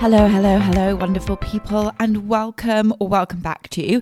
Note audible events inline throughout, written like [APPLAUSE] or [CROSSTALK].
Hello, hello, hello, wonderful people, and welcome or welcome back to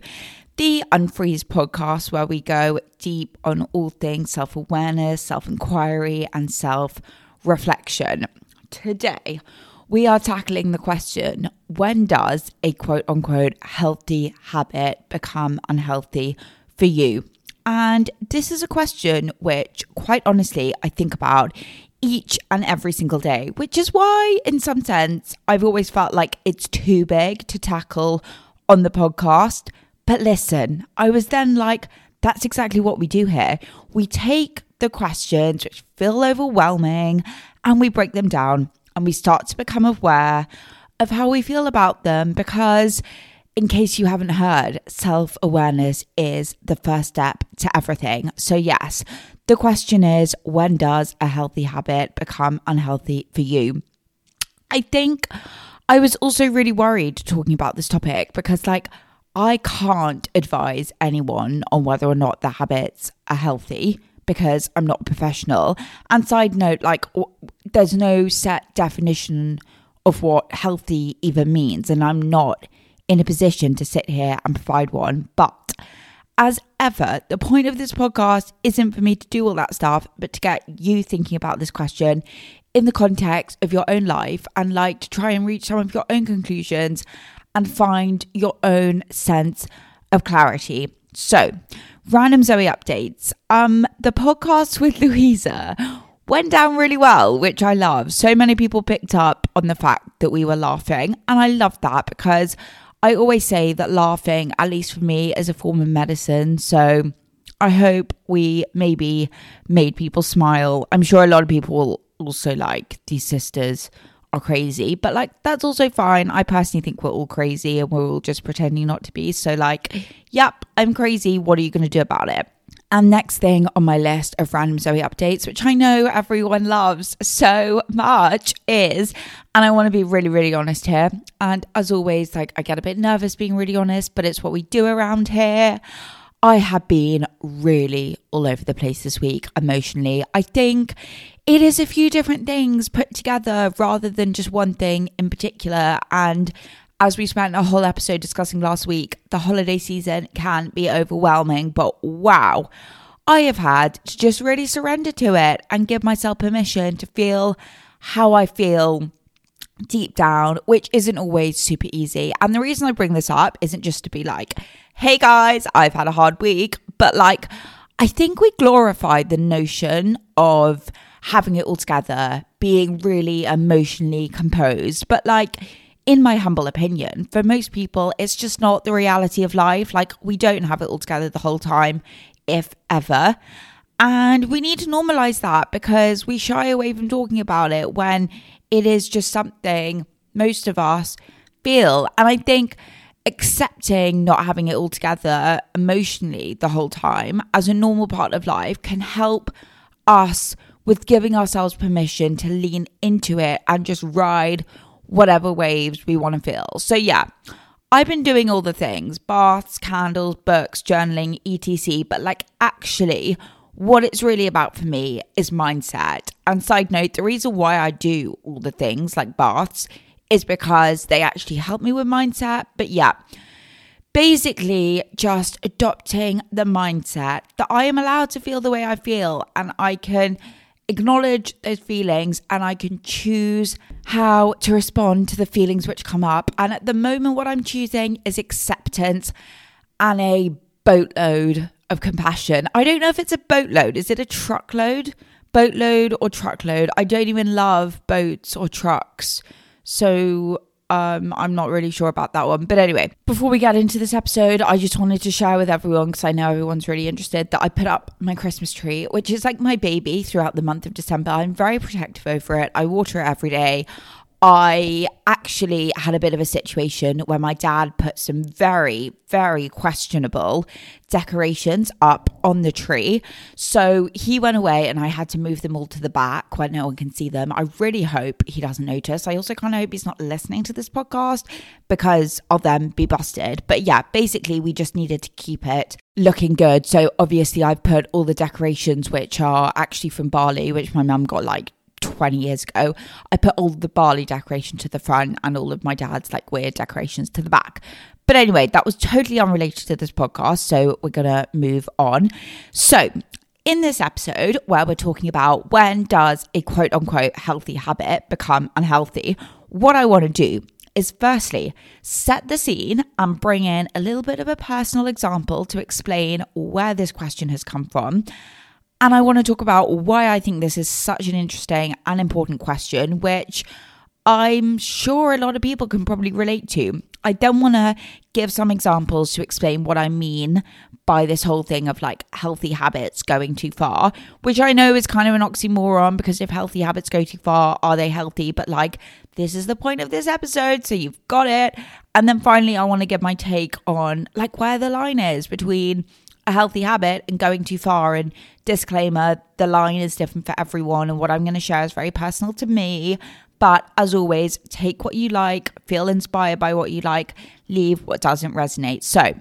the Unfreeze podcast, where we go deep on all things self awareness, self inquiry, and self reflection. Today, we are tackling the question when does a quote unquote healthy habit become unhealthy for you? And this is a question which, quite honestly, I think about each and every single day, which is why, in some sense, I've always felt like it's too big to tackle on the podcast. But listen, I was then like, that's exactly what we do here. We take the questions which feel overwhelming and we break them down and we start to become aware of how we feel about them because in case you haven't heard, self awareness is the first step to everything. So, yes, the question is when does a healthy habit become unhealthy for you? I think I was also really worried talking about this topic because, like, I can't advise anyone on whether or not their habits are healthy because I'm not a professional. And side note, like, there's no set definition of what healthy even means, and I'm not in a position to sit here and provide one. But as ever, the point of this podcast isn't for me to do all that stuff, but to get you thinking about this question in the context of your own life and like to try and reach some of your own conclusions and find your own sense of clarity. So, random Zoe updates. Um, the podcast with Louisa went down really well, which I love. So many people picked up on the fact that we were laughing, and I love that because I always say that laughing, at least for me, is a form of medicine. So I hope we maybe made people smile. I'm sure a lot of people will also like these sisters are crazy, but like that's also fine. I personally think we're all crazy and we're all just pretending not to be. So, like, eh. yep, I'm crazy. What are you going to do about it? And next thing on my list of random Zoe updates, which I know everyone loves so much, is, and I want to be really, really honest here. And as always, like I get a bit nervous being really honest, but it's what we do around here. I have been really all over the place this week emotionally. I think it is a few different things put together rather than just one thing in particular. And as we spent a whole episode discussing last week, the holiday season can be overwhelming, but wow, I have had to just really surrender to it and give myself permission to feel how I feel deep down, which isn't always super easy. And the reason I bring this up isn't just to be like, hey guys, I've had a hard week, but like, I think we glorify the notion of having it all together, being really emotionally composed, but like, in my humble opinion, for most people, it's just not the reality of life. Like, we don't have it all together the whole time, if ever. And we need to normalize that because we shy away from talking about it when it is just something most of us feel. And I think accepting not having it all together emotionally the whole time as a normal part of life can help us with giving ourselves permission to lean into it and just ride whatever waves we want to feel. So, yeah, I've been doing all the things baths, candles, books, journaling, etc. But, like, actually, what it's really about for me is mindset. And, side note, the reason why I do all the things like baths is because they actually help me with mindset. But, yeah. Basically, just adopting the mindset that I am allowed to feel the way I feel and I can acknowledge those feelings and I can choose how to respond to the feelings which come up. And at the moment, what I'm choosing is acceptance and a boatload of compassion. I don't know if it's a boatload. Is it a truckload? Boatload or truckload? I don't even love boats or trucks. So um, I'm not really sure about that one. But anyway, before we get into this episode, I just wanted to share with everyone because I know everyone's really interested that I put up my Christmas tree, which is like my baby throughout the month of December. I'm very protective over it. I water it every day. I actually had a bit of a situation where my dad put some very, very questionable decorations up on the tree. So he went away and I had to move them all to the back where no one can see them. I really hope he doesn't notice. I also kind of hope he's not listening to this podcast because I'll then be busted. But yeah, basically, we just needed to keep it looking good. So obviously, I've put all the decorations, which are actually from Bali, which my mum got like 20 years ago, I put all the Bali decoration to the front and all of my dad's like weird decorations to the back. But anyway, that was totally unrelated to this podcast. So we're going to move on. So, in this episode, where we're talking about when does a quote unquote healthy habit become unhealthy, what I want to do is firstly set the scene and bring in a little bit of a personal example to explain where this question has come from. And I want to talk about why I think this is such an interesting and important question, which I'm sure a lot of people can probably relate to. I then want to give some examples to explain what I mean by this whole thing of like healthy habits going too far, which I know is kind of an oxymoron because if healthy habits go too far, are they healthy? But like, this is the point of this episode, so you've got it. And then finally, I want to give my take on like where the line is between a healthy habit and going too far. And disclaimer, the line is different for everyone, and what I'm going to share is very personal to me. But as always, take what you like, feel inspired by what you like, leave what doesn't resonate. So,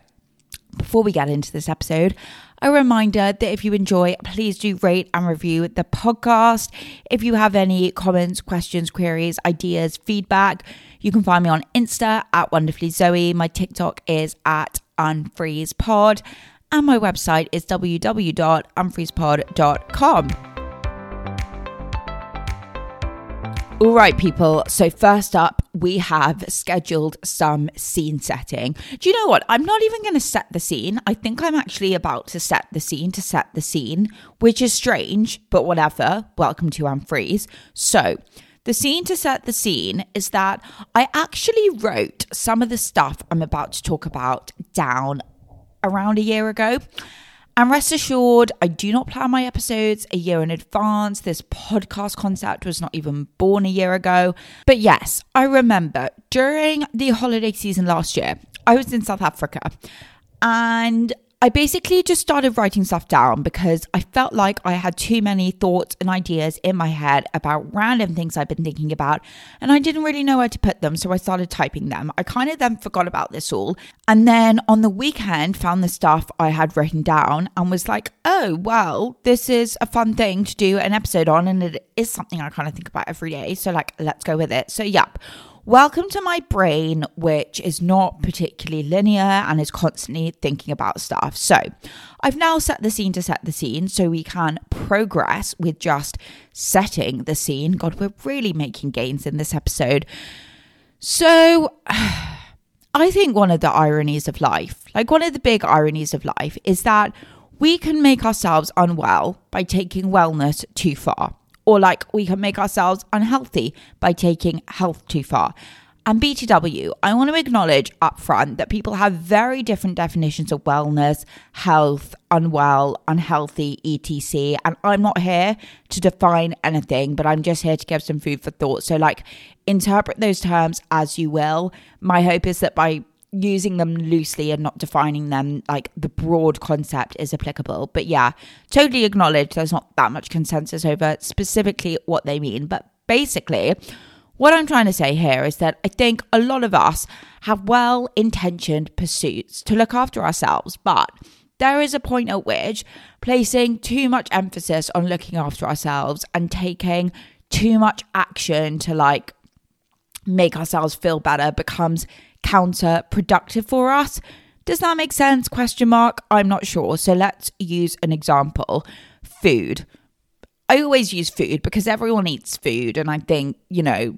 before we get into this episode, a reminder that if you enjoy, please do rate and review the podcast. If you have any comments, questions, queries, ideas, feedback, you can find me on Insta at Wonderfully Zoe. My TikTok is at unfreezepod, and my website is www.unfreezepod.com. All right, people. So, first up, we have scheduled some scene setting. Do you know what? I'm not even going to set the scene. I think I'm actually about to set the scene to set the scene, which is strange, but whatever. Welcome to Unfreeze. So, the scene to set the scene is that I actually wrote some of the stuff I'm about to talk about down around a year ago. And rest assured, I do not plan my episodes a year in advance. This podcast concept was not even born a year ago. But yes, I remember during the holiday season last year, I was in South Africa and I basically just started writing stuff down because I felt like I had too many thoughts and ideas in my head about random things I've been thinking about, and I didn't really know where to put them, so I started typing them. I kind of then forgot about this all, and then on the weekend found the stuff I had written down and was like, oh, well, this is a fun thing to do an episode on, and it is something I kind of think about every day, so like, let's go with it. So, yep. Welcome to my brain, which is not particularly linear and is constantly thinking about stuff. So, I've now set the scene to set the scene so we can progress with just setting the scene. God, we're really making gains in this episode. So, [SIGHS] I think one of the ironies of life, like one of the big ironies of life, is that we can make ourselves unwell by taking wellness too far or like we can make ourselves unhealthy by taking health too far. And BTW, I want to acknowledge upfront that people have very different definitions of wellness, health, unwell, unhealthy, etc. And I'm not here to define anything, but I'm just here to give some food for thought. So, like, interpret those terms as you will. My hope is that by using them loosely and not defining them like the broad concept is applicable. But yeah, totally acknowledge there's not that much consensus over specifically what they mean. But basically, what I'm trying to say here is that I think a lot of us have well intentioned pursuits to look after ourselves, but there is a point at which placing too much emphasis on looking after ourselves and taking too much action to like make ourselves feel better becomes counterproductive for us. Does that make sense? Question mark. I'm not sure. So let's use an example. Food. I always use food because everyone eats food and I think, you know,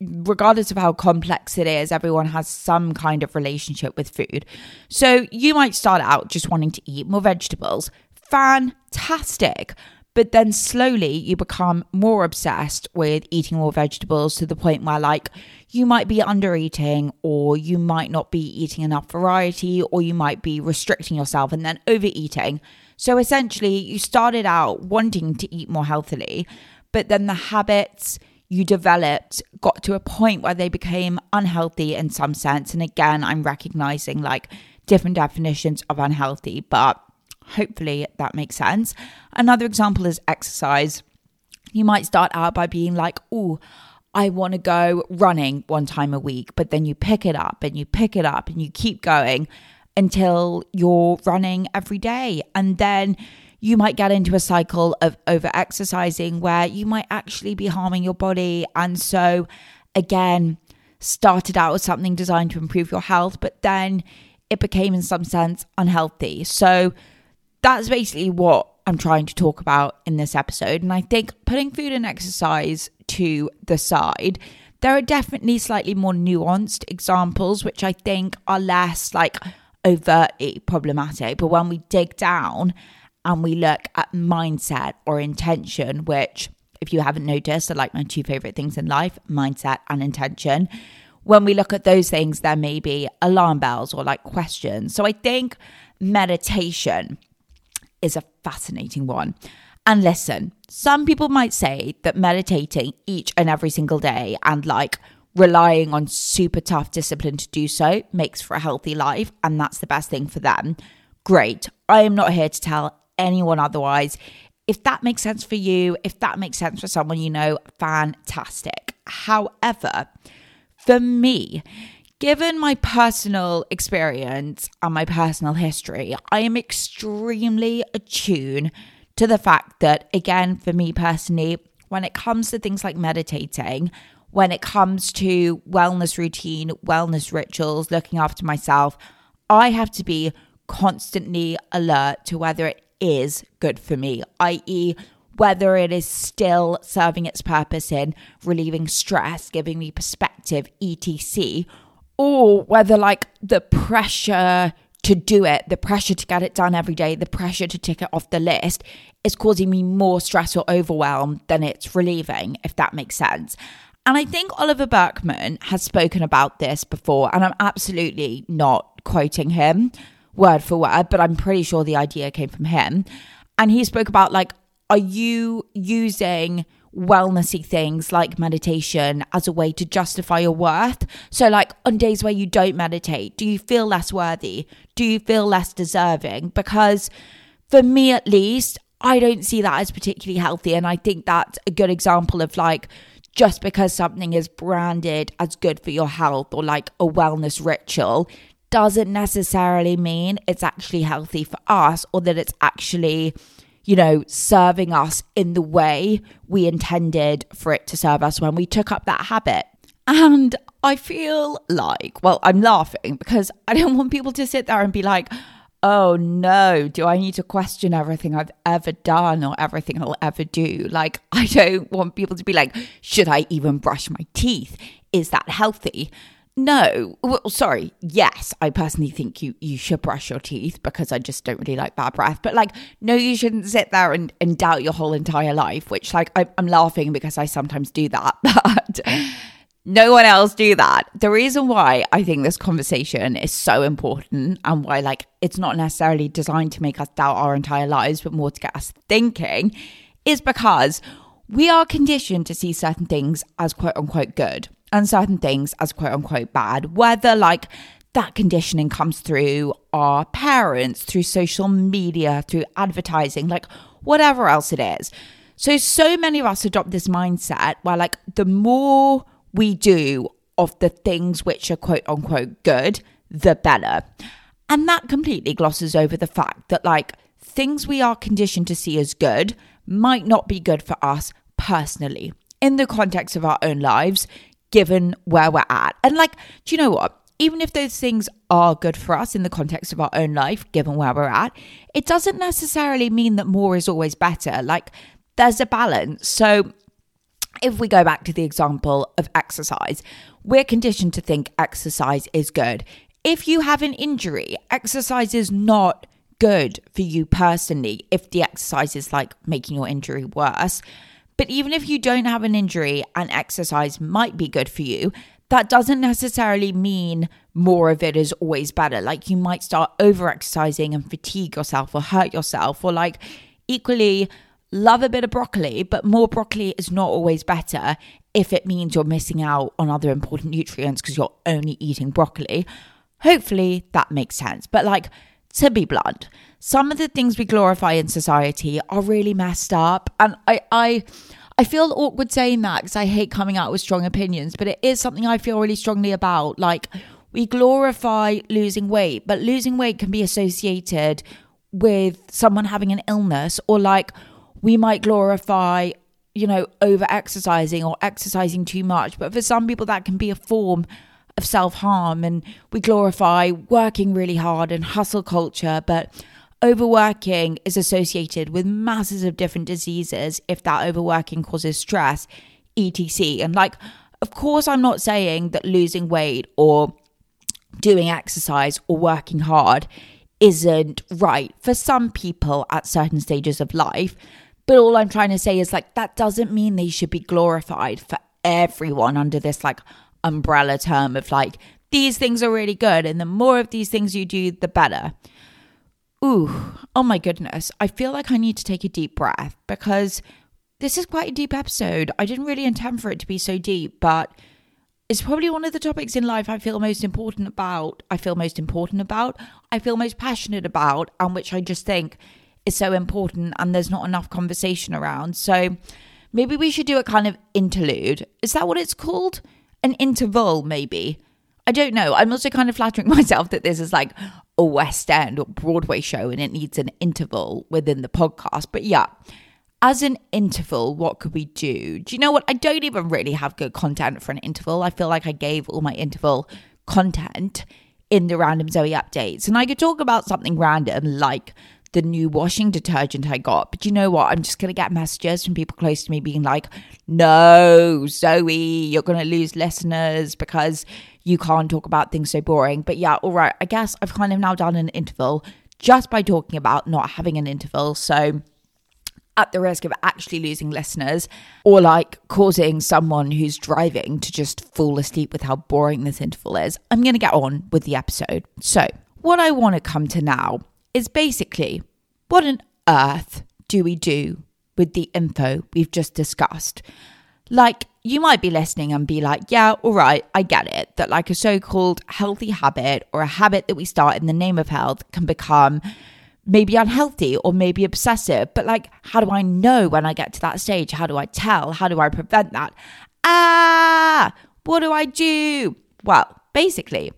regardless of how complex it is, everyone has some kind of relationship with food. So you might start out just wanting to eat more vegetables. Fantastic. But then slowly you become more obsessed with eating more vegetables to the point where, like, you might be under eating, or you might not be eating enough variety, or you might be restricting yourself and then overeating. So essentially, you started out wanting to eat more healthily, but then the habits you developed got to a point where they became unhealthy in some sense. And again, I'm recognizing like different definitions of unhealthy, but Hopefully that makes sense. Another example is exercise. You might start out by being like, oh, I want to go running one time a week, but then you pick it up and you pick it up and you keep going until you're running every day. And then you might get into a cycle of over exercising where you might actually be harming your body. And so, again, started out with something designed to improve your health, but then it became, in some sense, unhealthy. So, that's basically what I'm trying to talk about in this episode. And I think putting food and exercise to the side, there are definitely slightly more nuanced examples, which I think are less like overtly problematic. But when we dig down and we look at mindset or intention, which, if you haven't noticed, are like my two favorite things in life mindset and intention. When we look at those things, there may be alarm bells or like questions. So I think meditation is a fascinating one. And listen, some people might say that meditating each and every single day and like relying on super tough discipline to do so makes for a healthy life, and that's the best thing for them. Great. I am not here to tell anyone otherwise. If that makes sense for you, if that makes sense for someone you know, fantastic. However, for me, given my personal experience and my personal history, I am extremely attuned to the fact that, again, for me personally, when it comes to things like meditating, when it comes to wellness routine, wellness rituals, looking after myself, I have to be constantly alert to whether it is good for me, i.e., whether it is still serving its purpose in relieving stress, giving me perspective, etc., or whether like the pressure to do it, the pressure to get it done every day, the pressure to tick it off the list is causing me more stress or overwhelm than it's relieving, if that makes sense. And I think Oliver Burkeman has spoken about this before, and I'm absolutely not quoting him word for word, but I'm pretty sure the idea came from him. And he spoke about like, are you using wellnessy things like meditation as a way to justify your worth. So, like on days where you don't meditate, do you feel less worthy? Do you feel less deserving? Because for me, at least, I don't see that as particularly healthy. And I think that's a good example of like, just because something is branded as good for your health or like a wellness ritual doesn't necessarily mean it's actually healthy for us or that it's actually you know, serving us in the way we intended for it to serve us when we took up that habit. And I feel like, well, I'm laughing because I don't want people to sit there and be like, oh no, do I need to question everything I've ever done or everything I'll ever do? Like, I don't want people to be like, should I even brush my teeth? Is that healthy? No, well, sorry. Yes, I personally think you you should brush your teeth because I just don't really like bad breath. But like, no, you shouldn't sit there and, and doubt your whole entire life. Which like I, I'm laughing because I sometimes do that, [LAUGHS] but no one else do that. The reason why I think this conversation is so important and why like it's not necessarily designed to make us doubt our entire lives, but more to get us thinking, is because we are conditioned to see certain things as quote unquote good and certain things as quote unquote bad, whether like that conditioning comes through our parents, through social media, through advertising, like whatever else it is. So, so many of us adopt this mindset where, like, the more we do of the things which are quote unquote good, the better. And that completely glosses over the fact that, like, things we are conditioned to see as good might not be good for us personally. In the context of our own lives, given where we're at. And like, do you know what? Even if those things are good for us in the context of our own life, given where we're at, it doesn't necessarily mean that more is always better. Like, there's a balance. So, if we go back to the example of exercise, we're conditioned to think exercise is good. If you have an injury, exercise is not good for you personally if the exercise is like making your injury worse. But even if you don't have an injury and exercise might be good for you, that doesn't necessarily mean more of it is always better. Like you might start over exercising and fatigue yourself or hurt yourself, or like equally love a bit of broccoli, but more broccoli is not always better if it means you're missing out on other important nutrients because you're only eating broccoli. Hopefully that makes sense. But like, to be blunt, some of the things we glorify in society are really messed up. And I, I, I feel awkward saying that because I hate coming out with strong opinions, but it is something I feel really strongly about. Like, we glorify losing weight, but losing weight can be associated with someone having an illness, or like we might glorify, you know, over exercising or exercising too much. But for some people, that can be a form of self harm. And we glorify working really hard and hustle culture. But overworking is associated with masses of different diseases if that overworking causes stress, etc. And like, of course, I'm not saying that losing weight or doing exercise or working hard isn't right for some people at certain stages of life. But all I'm trying to say is like, that doesn't mean they should be glorified for everyone under this like umbrella term of like, these things are really good. And the more of these things you do, the better. Ooh, oh my goodness. I feel like I need to take a deep breath because this is quite a deep episode. I didn't really intend for it to be so deep, but it's probably one of the topics in life I feel most important about. I feel most important about. I feel most passionate about, and which I just think is so important, and there's not enough conversation around. So maybe we should do a kind of interlude. Is that what it's called? An interval, maybe. I don't know. I'm also kind of flattering [LAUGHS] myself that this is like a West End or Broadway show and it needs an interval within the podcast. But yeah, as an interval, what could we do? Do you know what? I don't even really have good content for an interval. I feel like I gave all my interval content in the random Zoe updates. And I could talk about something random like the new washing detergent I got. But you know what? I'm just going to get messages from people close to me being like, no, Zoe, you're going to lose listeners because you can't talk about things so boring. But yeah, all right. I guess I've kind of now done an interval just by talking about not having an interval. So, at the risk of actually losing listeners or like causing someone who's driving to just fall asleep with how boring this interval is, I'm going to get on with the episode. So, what I want to come to now is basically what on earth do we do with the info we've just discussed? Like, you might be listening and be like, yeah, all right, I get it. That like a so called healthy habit or a habit that we start in the name of health can become maybe unhealthy or maybe obsessive. But like, how do I know when I get to that stage? How do I tell? How do I prevent that? Ah, what do I do? Well, basically,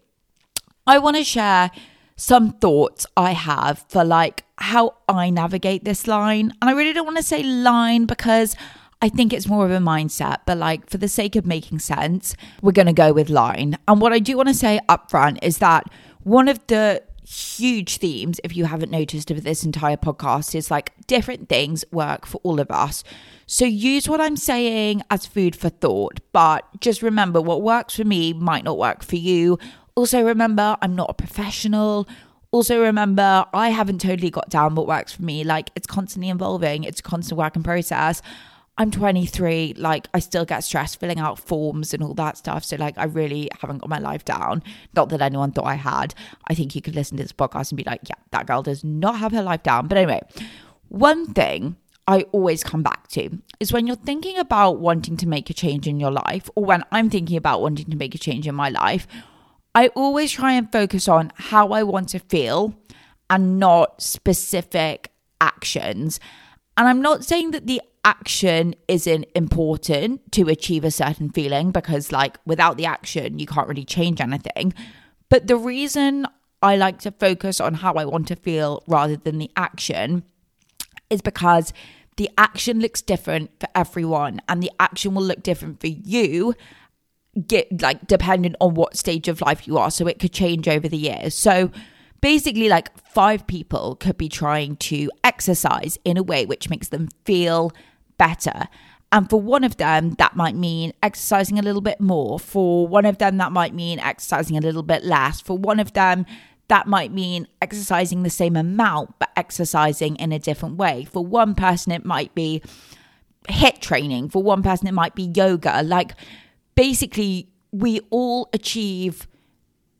I want to share some thoughts I have for like how I navigate this line. And I really don't want to say line because I think it's more of a mindset, but like for the sake of making sense, we're going to go with line. And what I do want to say up front is that one of the huge themes, if you haven't noticed, of this entire podcast is like different things work for all of us. So use what I'm saying as food for thought, but just remember what works for me might not work for you. Also, remember, I'm not a professional. Also, remember, I haven't totally got down what works for me. Like, it's constantly evolving, it's a constant work in process. I'm 23, like I still get stressed filling out forms and all that stuff. So like I really haven't got my life down. Not that anyone thought I had. I think you could listen to this podcast and be like, yeah, that girl does not have her life down. But anyway, one thing I always come back to is when you're thinking about wanting to make a change in your life, or when I'm thinking about wanting to make a change in my life, I always try and focus on how I want to feel and not specific actions. And I'm not saying that the action isn't important to achieve a certain feeling because, like, without the action, you can't really change anything. But the reason I like to focus on how I want to feel rather than the action is because the action looks different for everyone and the action will look different for you get like dependent on what stage of life you are so it could change over the years so basically like five people could be trying to exercise in a way which makes them feel better. And for one of them, that might mean exercising a little bit more. For one of them, that might mean exercising a little bit less. For one of them, that might mean exercising the same amount, but exercising in a different way. For one person, it might be HIIT training. For one person, it might be yoga. Like basically, we all achieve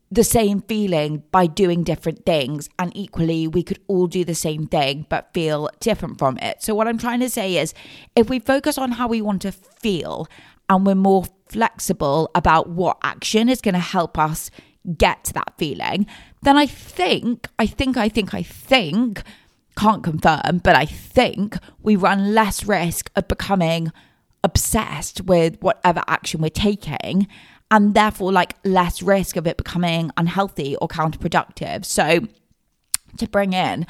the same feeling by doing different things. And equally, we could all do the same thing but feel different from it. So, what I'm trying to say is if we focus on how we want to feel and we're more flexible about what action is going to help us get to that feeling, then I think, I think, I think, I think, can't confirm, but I think we run less risk of becoming obsessed with whatever action we're taking and therefore like less risk of it becoming unhealthy or counterproductive. So to bring in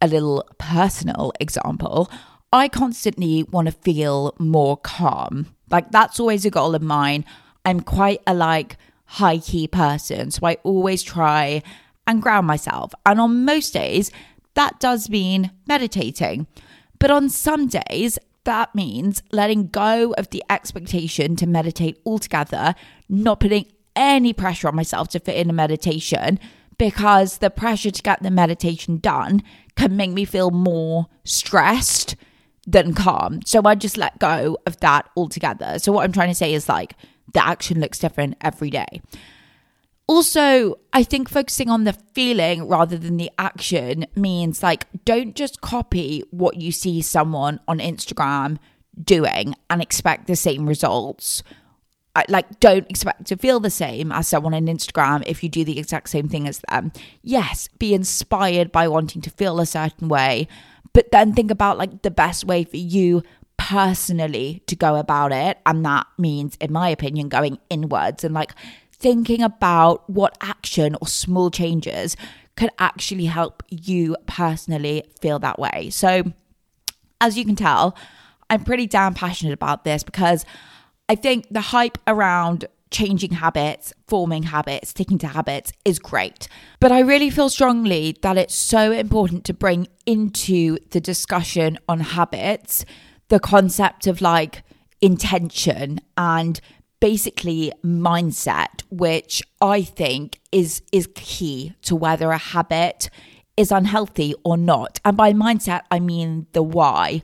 a little personal example, I constantly want to feel more calm. Like that's always a goal of mine. I'm quite a like high key person, so I always try and ground myself. And on most days, that does mean meditating. But on some days, that means letting go of the expectation to meditate altogether, not putting any pressure on myself to fit in a meditation because the pressure to get the meditation done can make me feel more stressed than calm. So I just let go of that altogether. So what I'm trying to say is like the action looks different every day. Also, I think focusing on the feeling rather than the action means like don't just copy what you see someone on Instagram doing and expect the same results. Like, don't expect to feel the same as someone on Instagram if you do the exact same thing as them. Yes, be inspired by wanting to feel a certain way, but then think about like the best way for you personally to go about it. And that means, in my opinion, going inwards and like thinking about what action or small changes could actually help you personally feel that way. So, as you can tell, I'm pretty damn passionate about this because I think the hype around changing habits, forming habits, sticking to habits is great. But I really feel strongly that it's so important to bring into the discussion on habits the concept of like intention and basically mindset which i think is is key to whether a habit is unhealthy or not. And by mindset i mean the why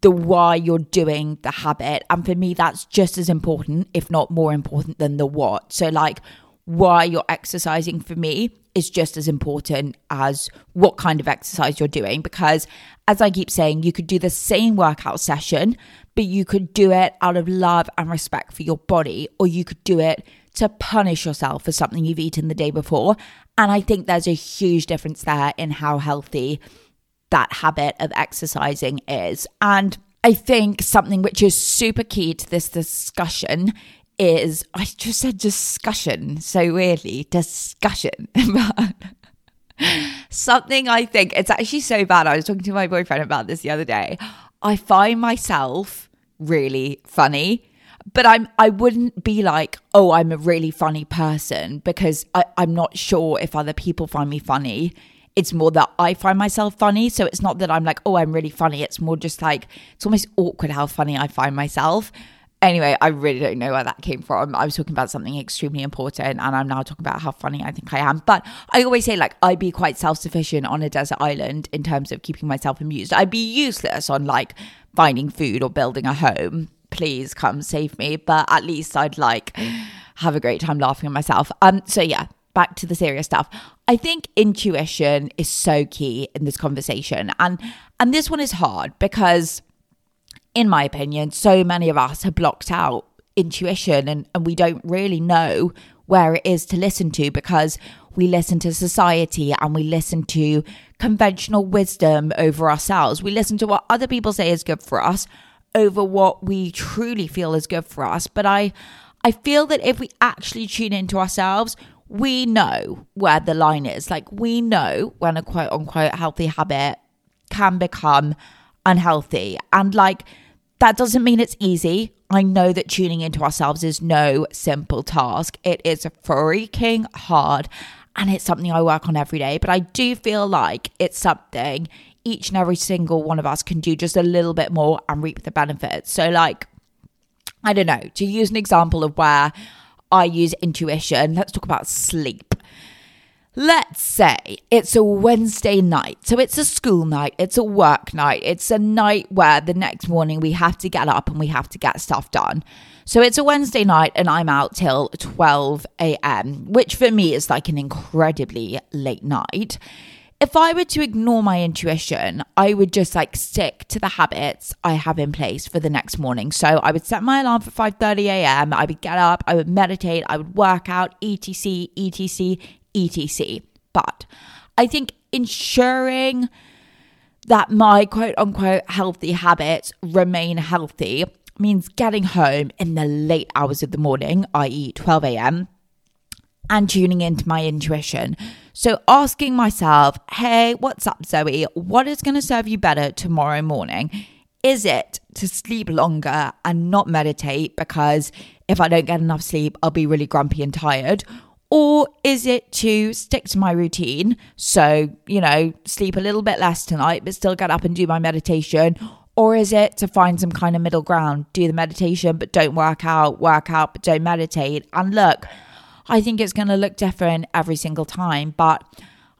the why you're doing the habit. And for me that's just as important if not more important than the what. So like why you're exercising for me is just as important as what kind of exercise you're doing because as I keep saying you could do the same workout session but you could do it out of love and respect for your body, or you could do it to punish yourself for something you've eaten the day before. And I think there's a huge difference there in how healthy that habit of exercising is. And I think something which is super key to this discussion is I just said discussion so weirdly, discussion. [LAUGHS] something I think it's actually so bad. I was talking to my boyfriend about this the other day. I find myself really funny but I'm I wouldn't be like, oh, I'm a really funny person because I, I'm not sure if other people find me funny. It's more that I find myself funny. So it's not that I'm like, oh, I'm really funny. It's more just like it's almost awkward how funny I find myself. Anyway, I really don't know where that came from. I was talking about something extremely important and I'm now talking about how funny I think I am. But I always say, like, I'd be quite self sufficient on a desert island in terms of keeping myself amused. I'd be useless on like finding food or building a home, please come save me. But at least I'd like have a great time laughing at myself. Um, so yeah, back to the serious stuff. I think intuition is so key in this conversation. And and this one is hard because in my opinion, so many of us have blocked out intuition and, and we don't really know where it is to listen to because we listen to society and we listen to conventional wisdom over ourselves. We listen to what other people say is good for us over what we truly feel is good for us. But I I feel that if we actually tune into ourselves, we know where the line is. Like we know when a quote unquote healthy habit can become unhealthy. And like that doesn't mean it's easy. I know that tuning into ourselves is no simple task. It is freaking hard and it's something I work on every day. But I do feel like it's something each and every single one of us can do just a little bit more and reap the benefits. So, like, I don't know, to use an example of where I use intuition, let's talk about sleep. Let's say it's a Wednesday night. So it's a school night, it's a work night, it's a night where the next morning we have to get up and we have to get stuff done. So it's a Wednesday night and I'm out till 12 a.m., which for me is like an incredibly late night. If I were to ignore my intuition, I would just like stick to the habits I have in place for the next morning. So I would set my alarm for 5:30 a.m. I would get up, I would meditate, I would work out, etc, etc, etc. But I think ensuring that my quote unquote healthy habits remain healthy means getting home in the late hours of the morning, i.e., 12 a.m., and tuning into my intuition. So asking myself, hey, what's up, Zoe? What is going to serve you better tomorrow morning? Is it to sleep longer and not meditate because if I don't get enough sleep, I'll be really grumpy and tired? Or is it to stick to my routine? So, you know, sleep a little bit less tonight, but still get up and do my meditation. Or is it to find some kind of middle ground? Do the meditation, but don't work out, work out, but don't meditate. And look, I think it's going to look different every single time, but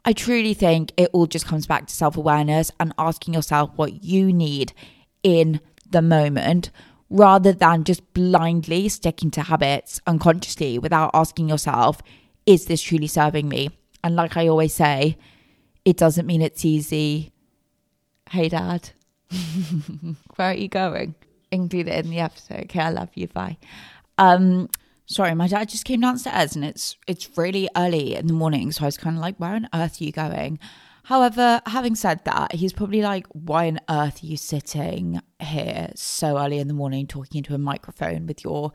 I truly think it all just comes back to self awareness and asking yourself what you need in the moment rather than just blindly sticking to habits unconsciously without asking yourself, is this truly serving me? And like I always say, it doesn't mean it's easy. Hey, Dad, [LAUGHS] where are you going? Include it in the episode. Okay, I love you. Bye. Um, sorry, my dad just came downstairs and it's it's really early in the morning, so I was kind of like, where on earth are you going? However, having said that, he's probably like, why on earth are you sitting here so early in the morning talking into a microphone with your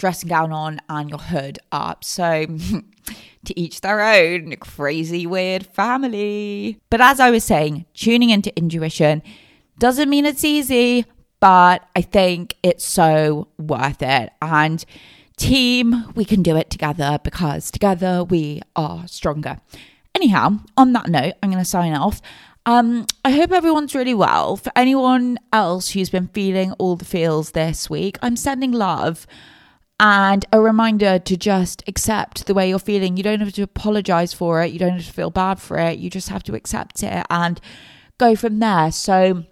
dressing gown on and your hood up? So, [LAUGHS] to each their own, crazy, weird family. But as I was saying, tuning into intuition doesn't mean it's easy, but I think it's so worth it. And team, we can do it together because together we are stronger. Anyhow, on that note, I'm going to sign off. Um, I hope everyone's really well. For anyone else who's been feeling all the feels this week, I'm sending love and a reminder to just accept the way you're feeling. You don't have to apologize for it, you don't have to feel bad for it. You just have to accept it and go from there. So,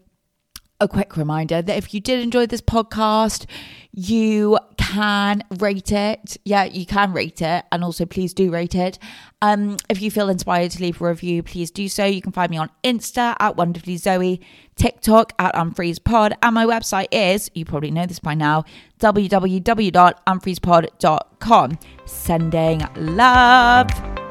a quick reminder that if you did enjoy this podcast, you can rate it. Yeah, you can rate it. And also, please do rate it. Um, if you feel inspired to leave a review, please do so. You can find me on Insta at Wonderfully Zoe, TikTok at UnfreezePod, and my website is, you probably know this by now, www.unfreezepod.com. Sending love.